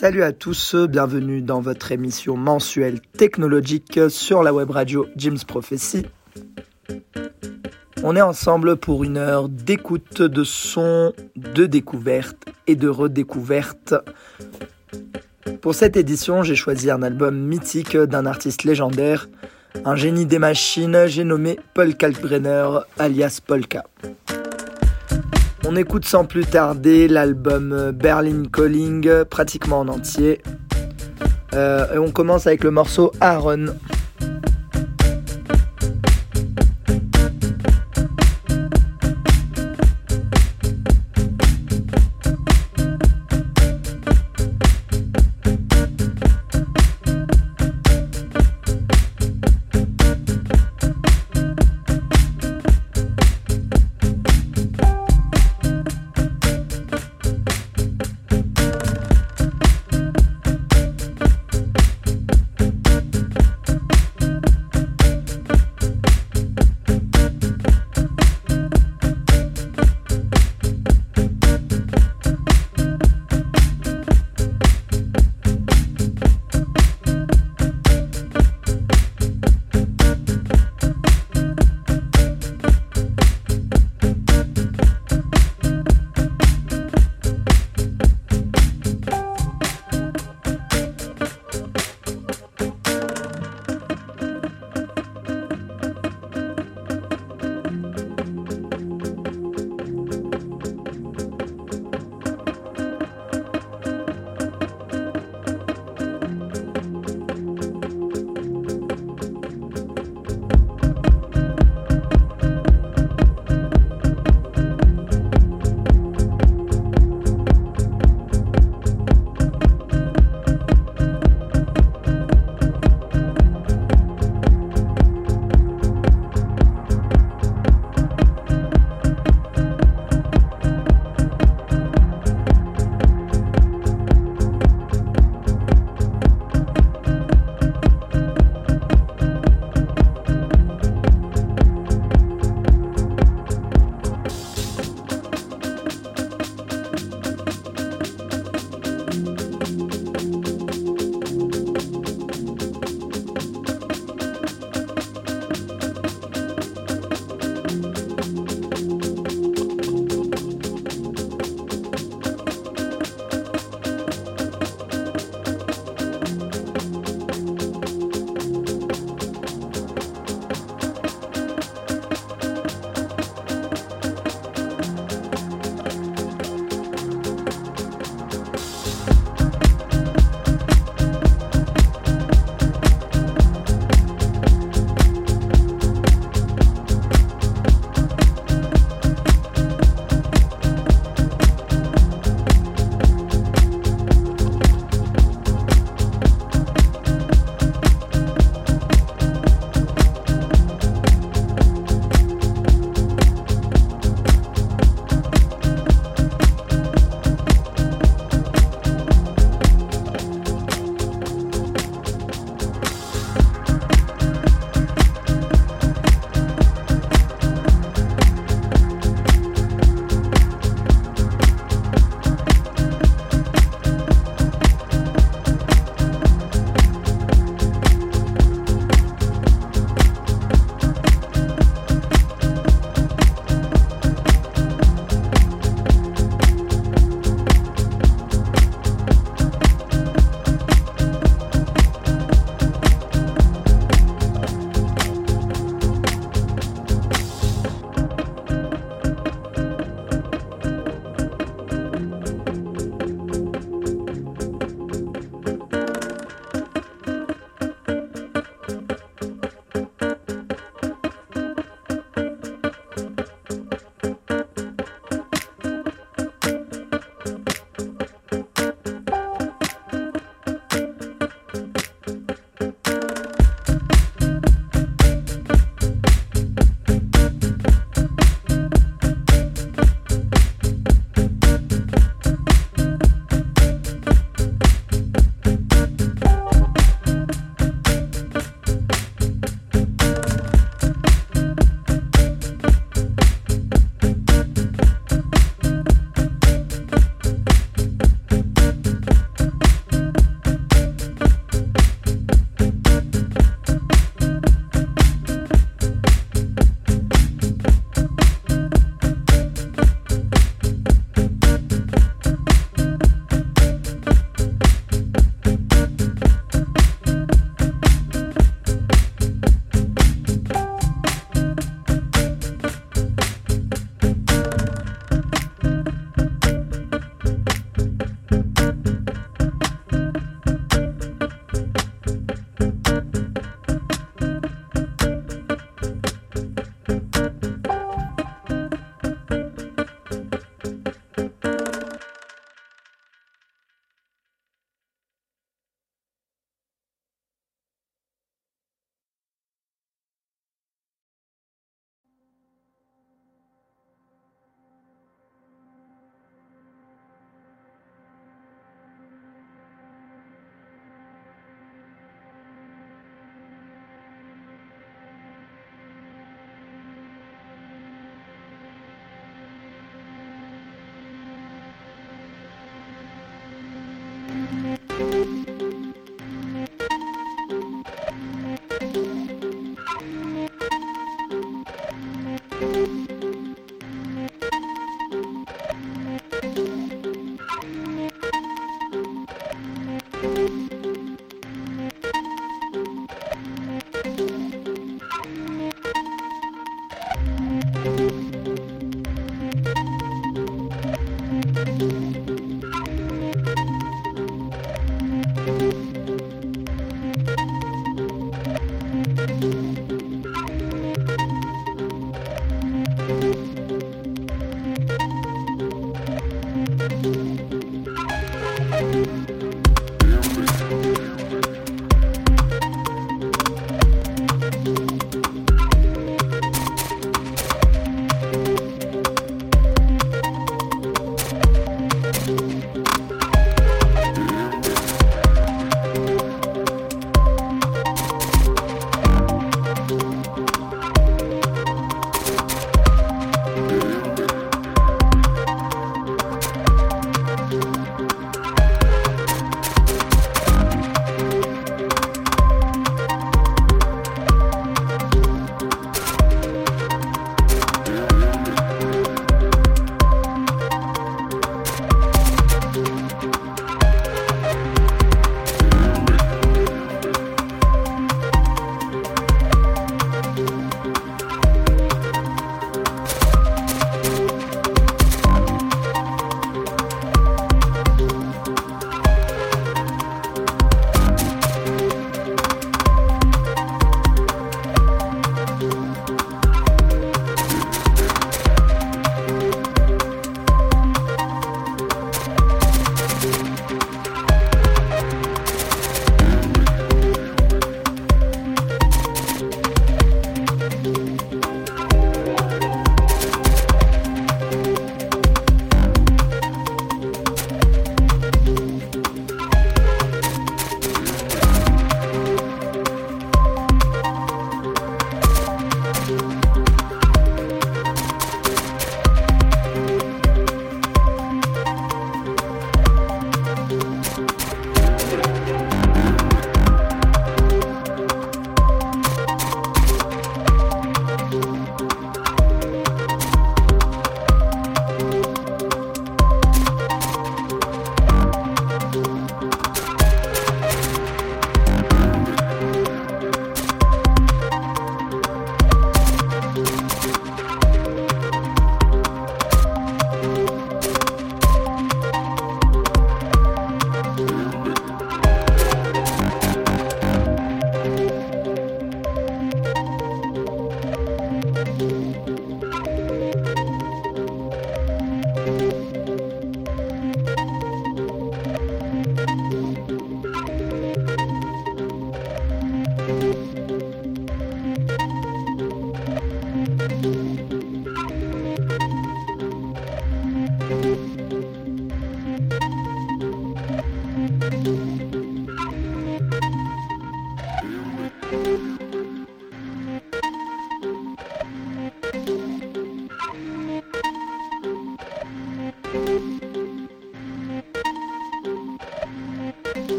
Salut à tous, bienvenue dans votre émission mensuelle technologique sur la web radio Jim's Prophecy. On est ensemble pour une heure d'écoute de sons, de découverte et de redécouverte. Pour cette édition, j'ai choisi un album mythique d'un artiste légendaire, un génie des machines, j'ai nommé Paul Kalkbrenner alias Polka. On écoute sans plus tarder l'album Berlin Calling pratiquement en entier. Euh, et on commence avec le morceau Aaron.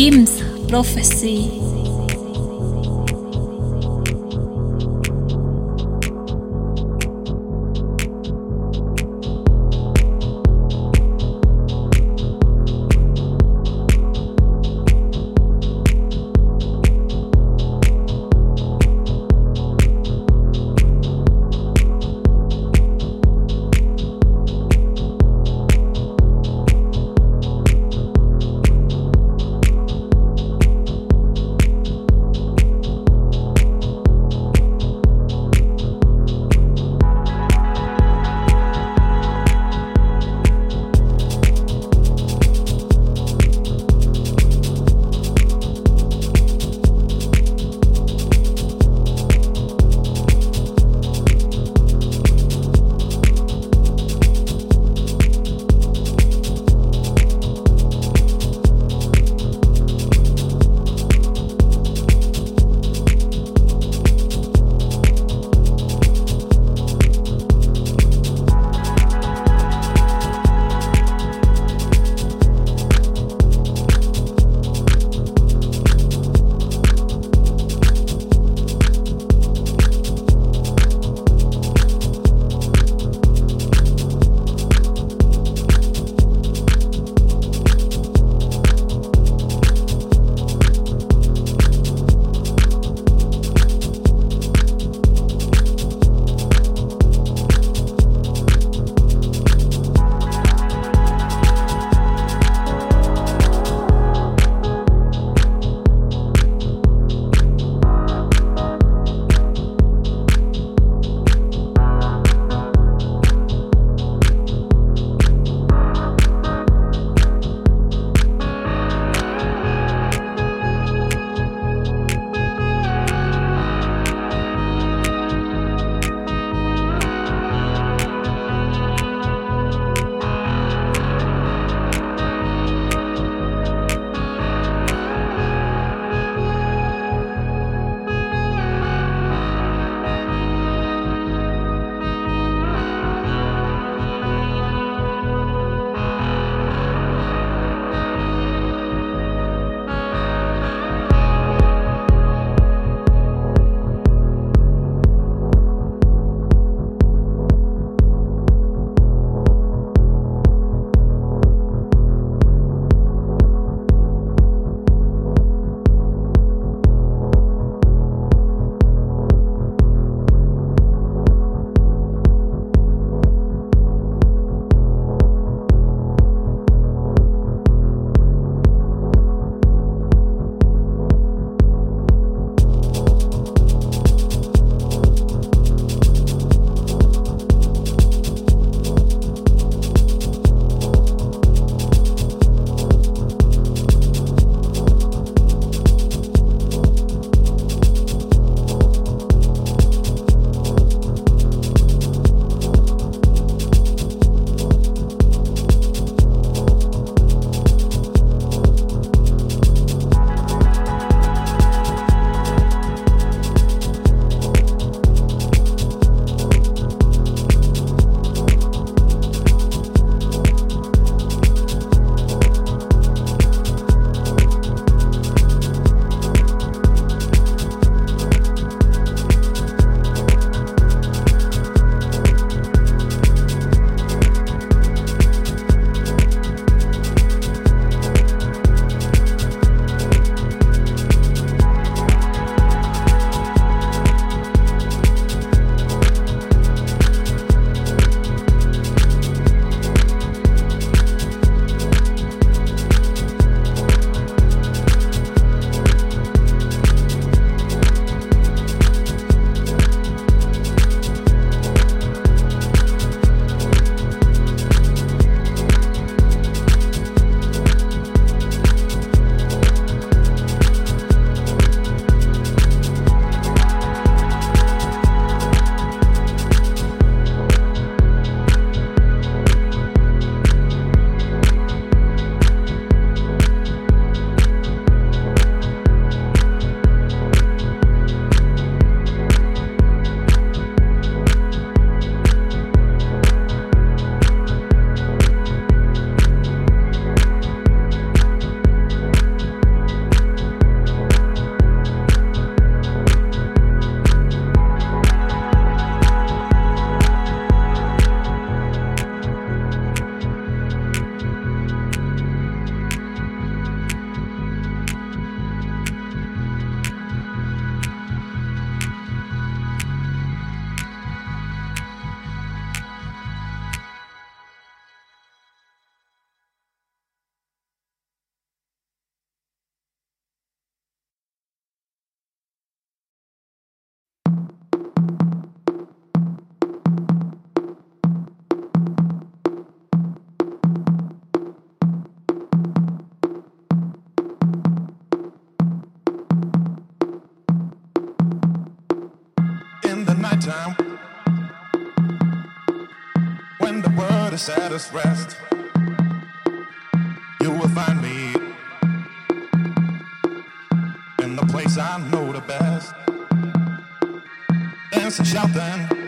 ģims, profesija, just rest, you will find me in the place I know the best. Dancing, shouting.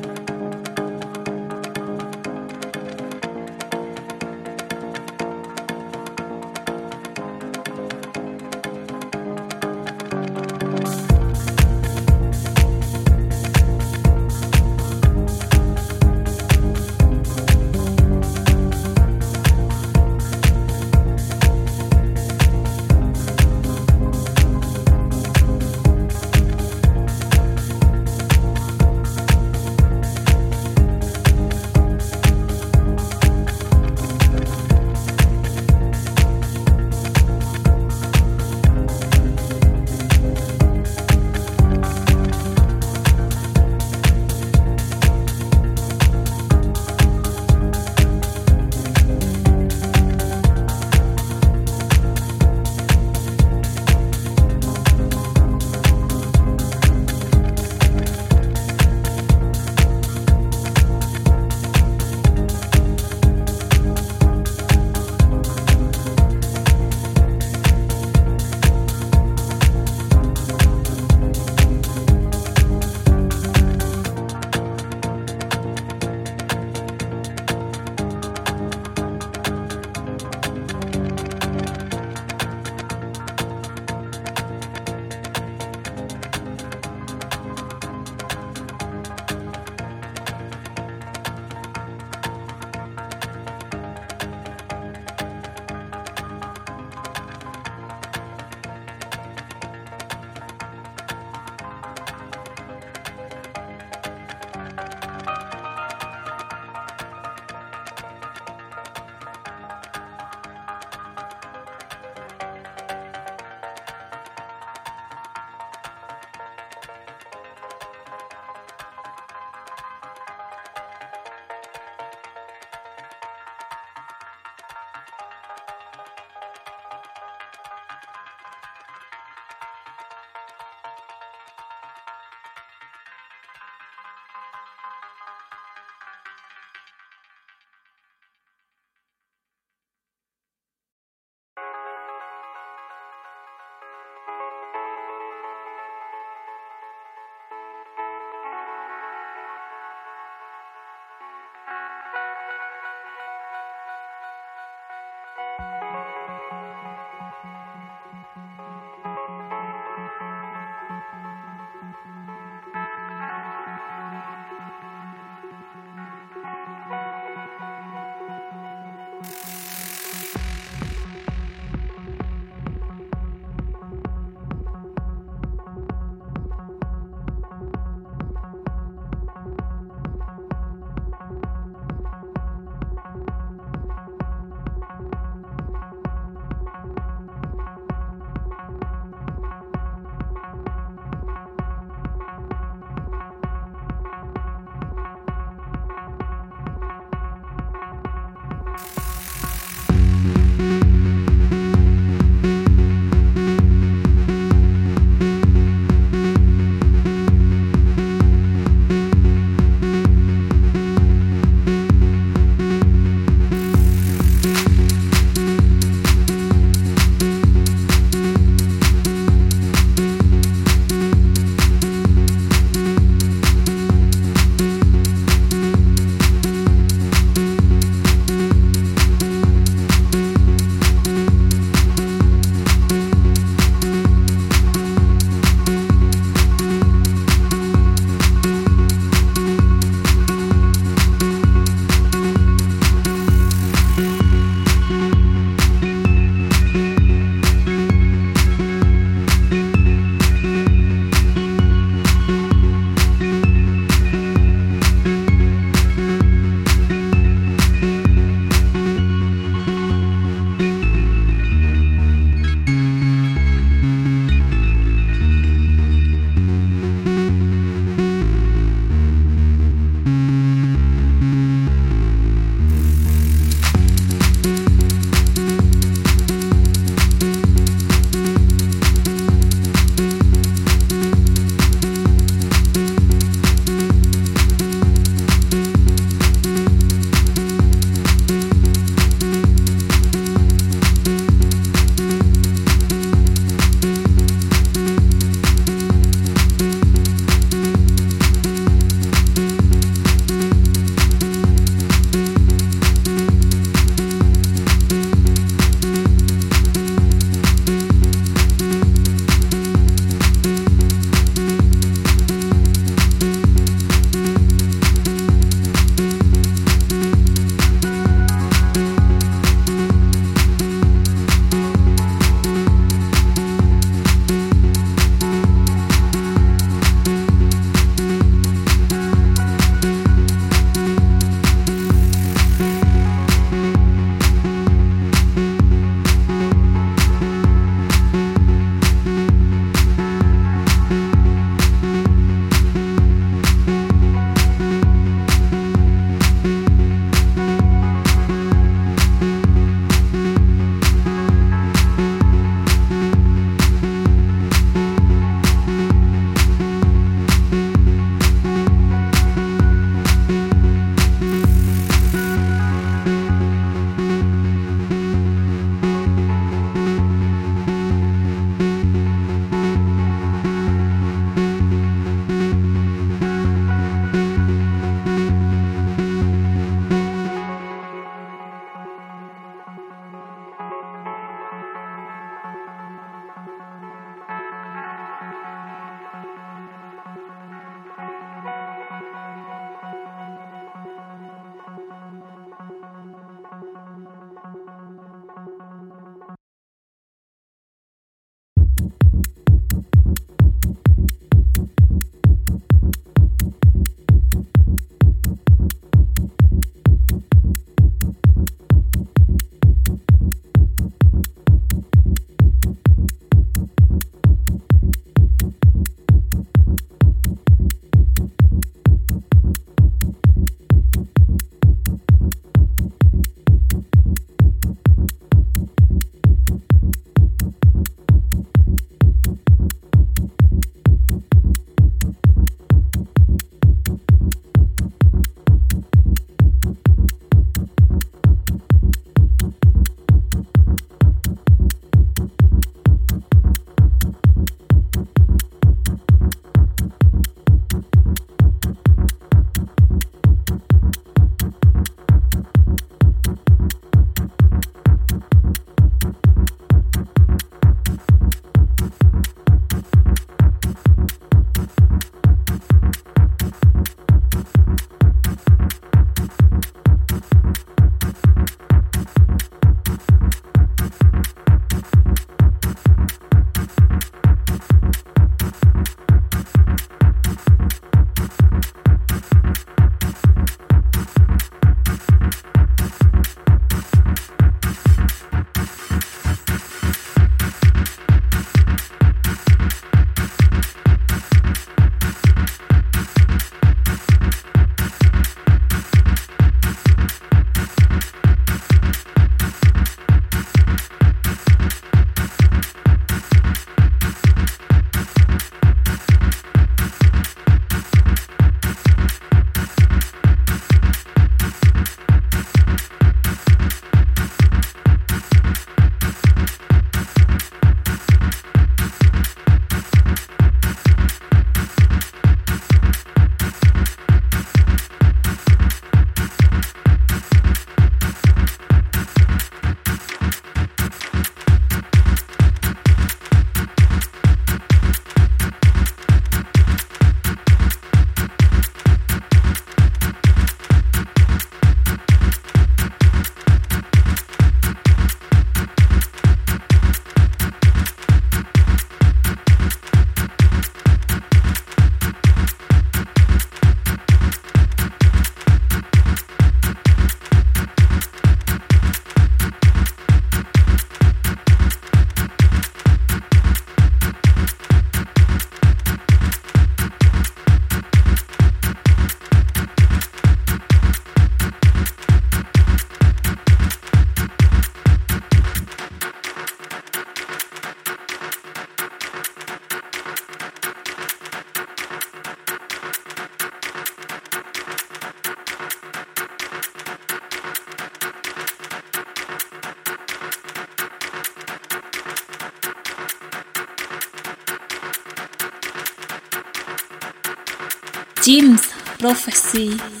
Prophecy.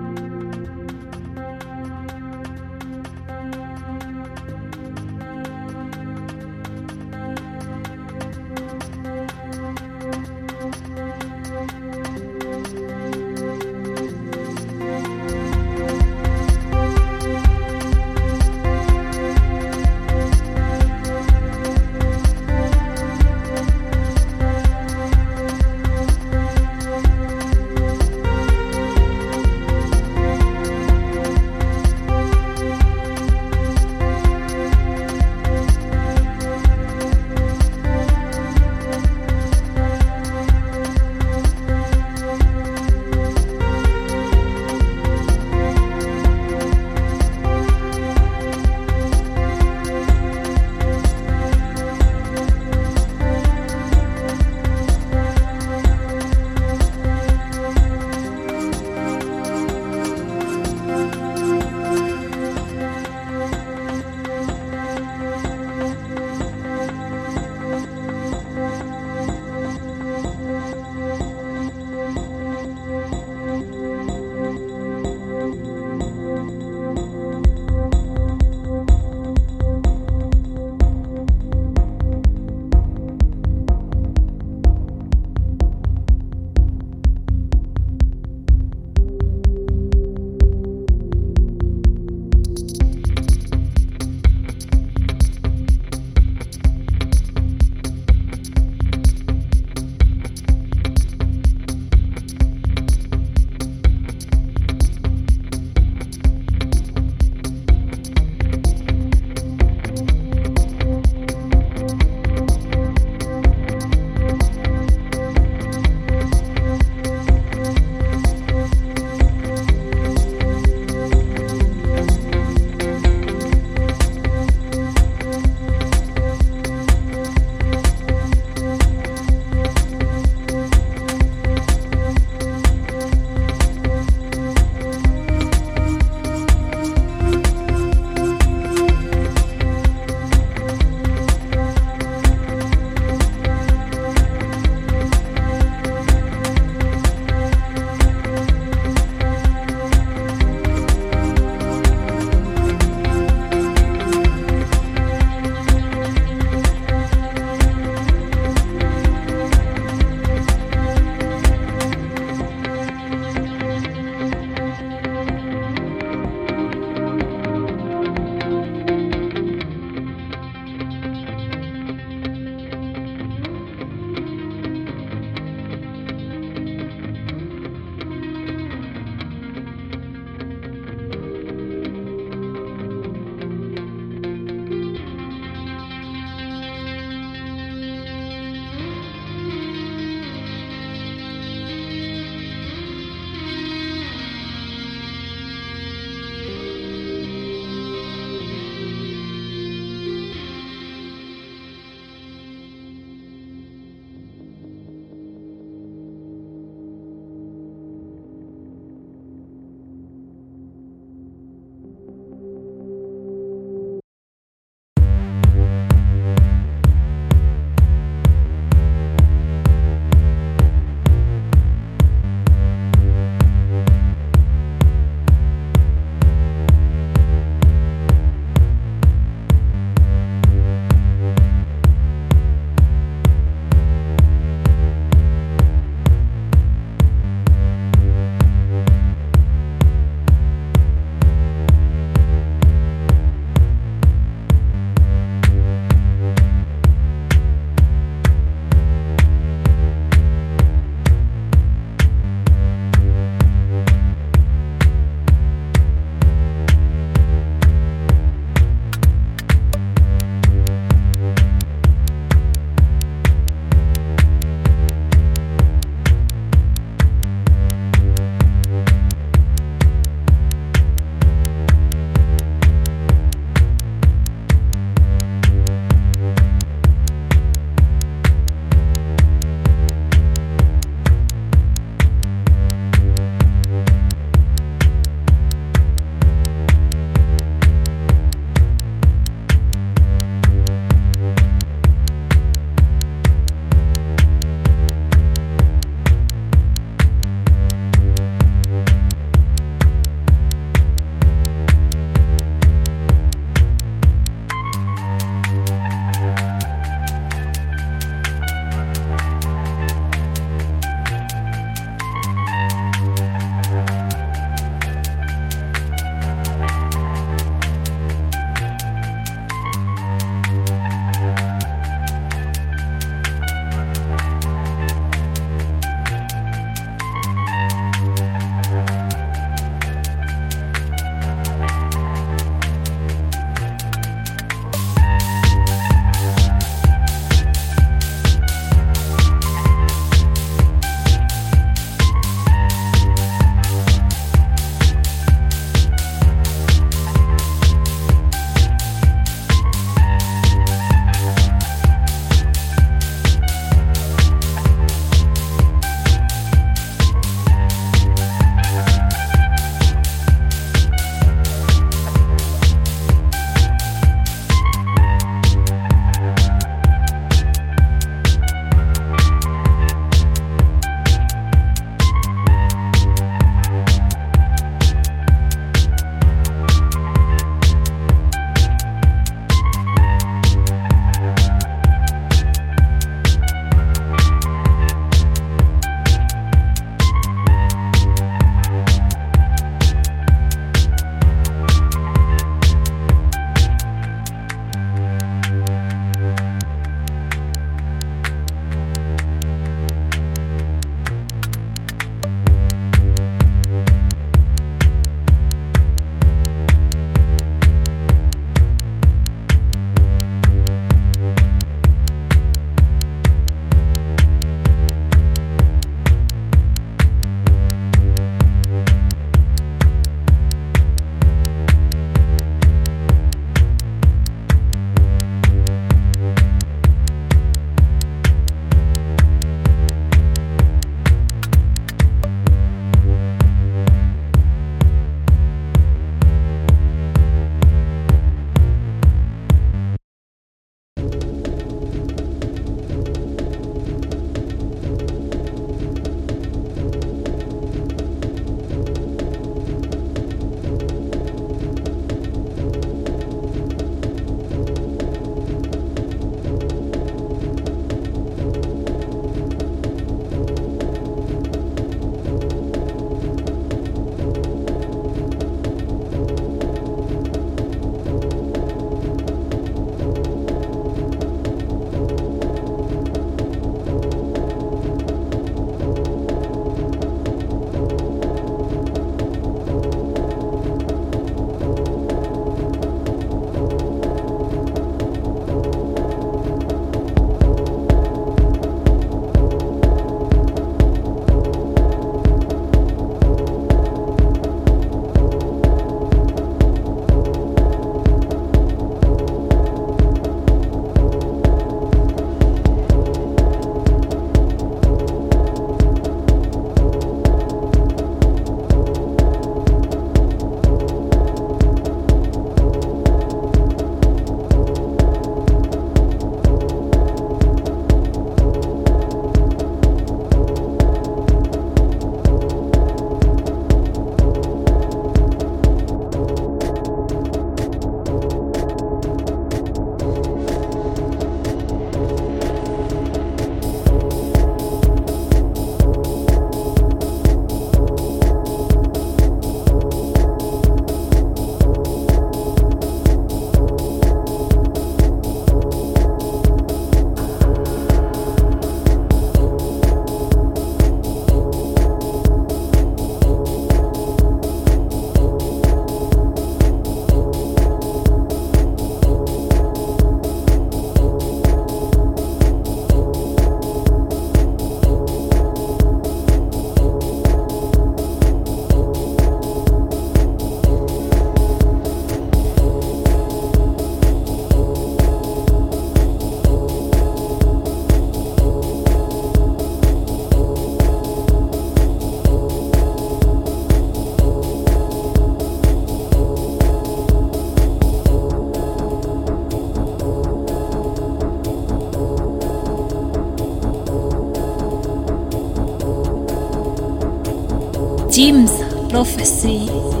Jim's Prophecy.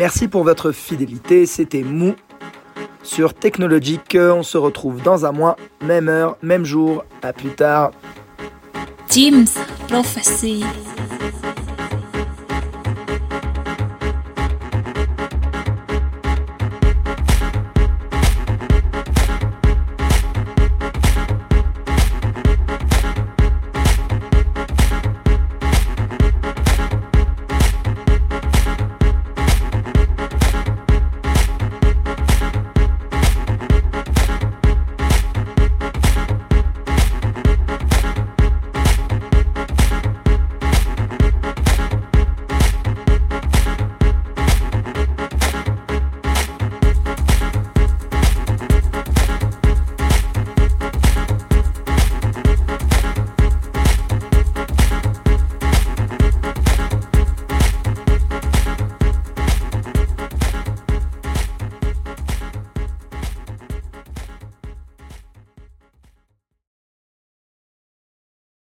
Merci pour votre fidélité, c'était Mou sur Technologique. On se retrouve dans un mois, même heure, même jour. À plus tard.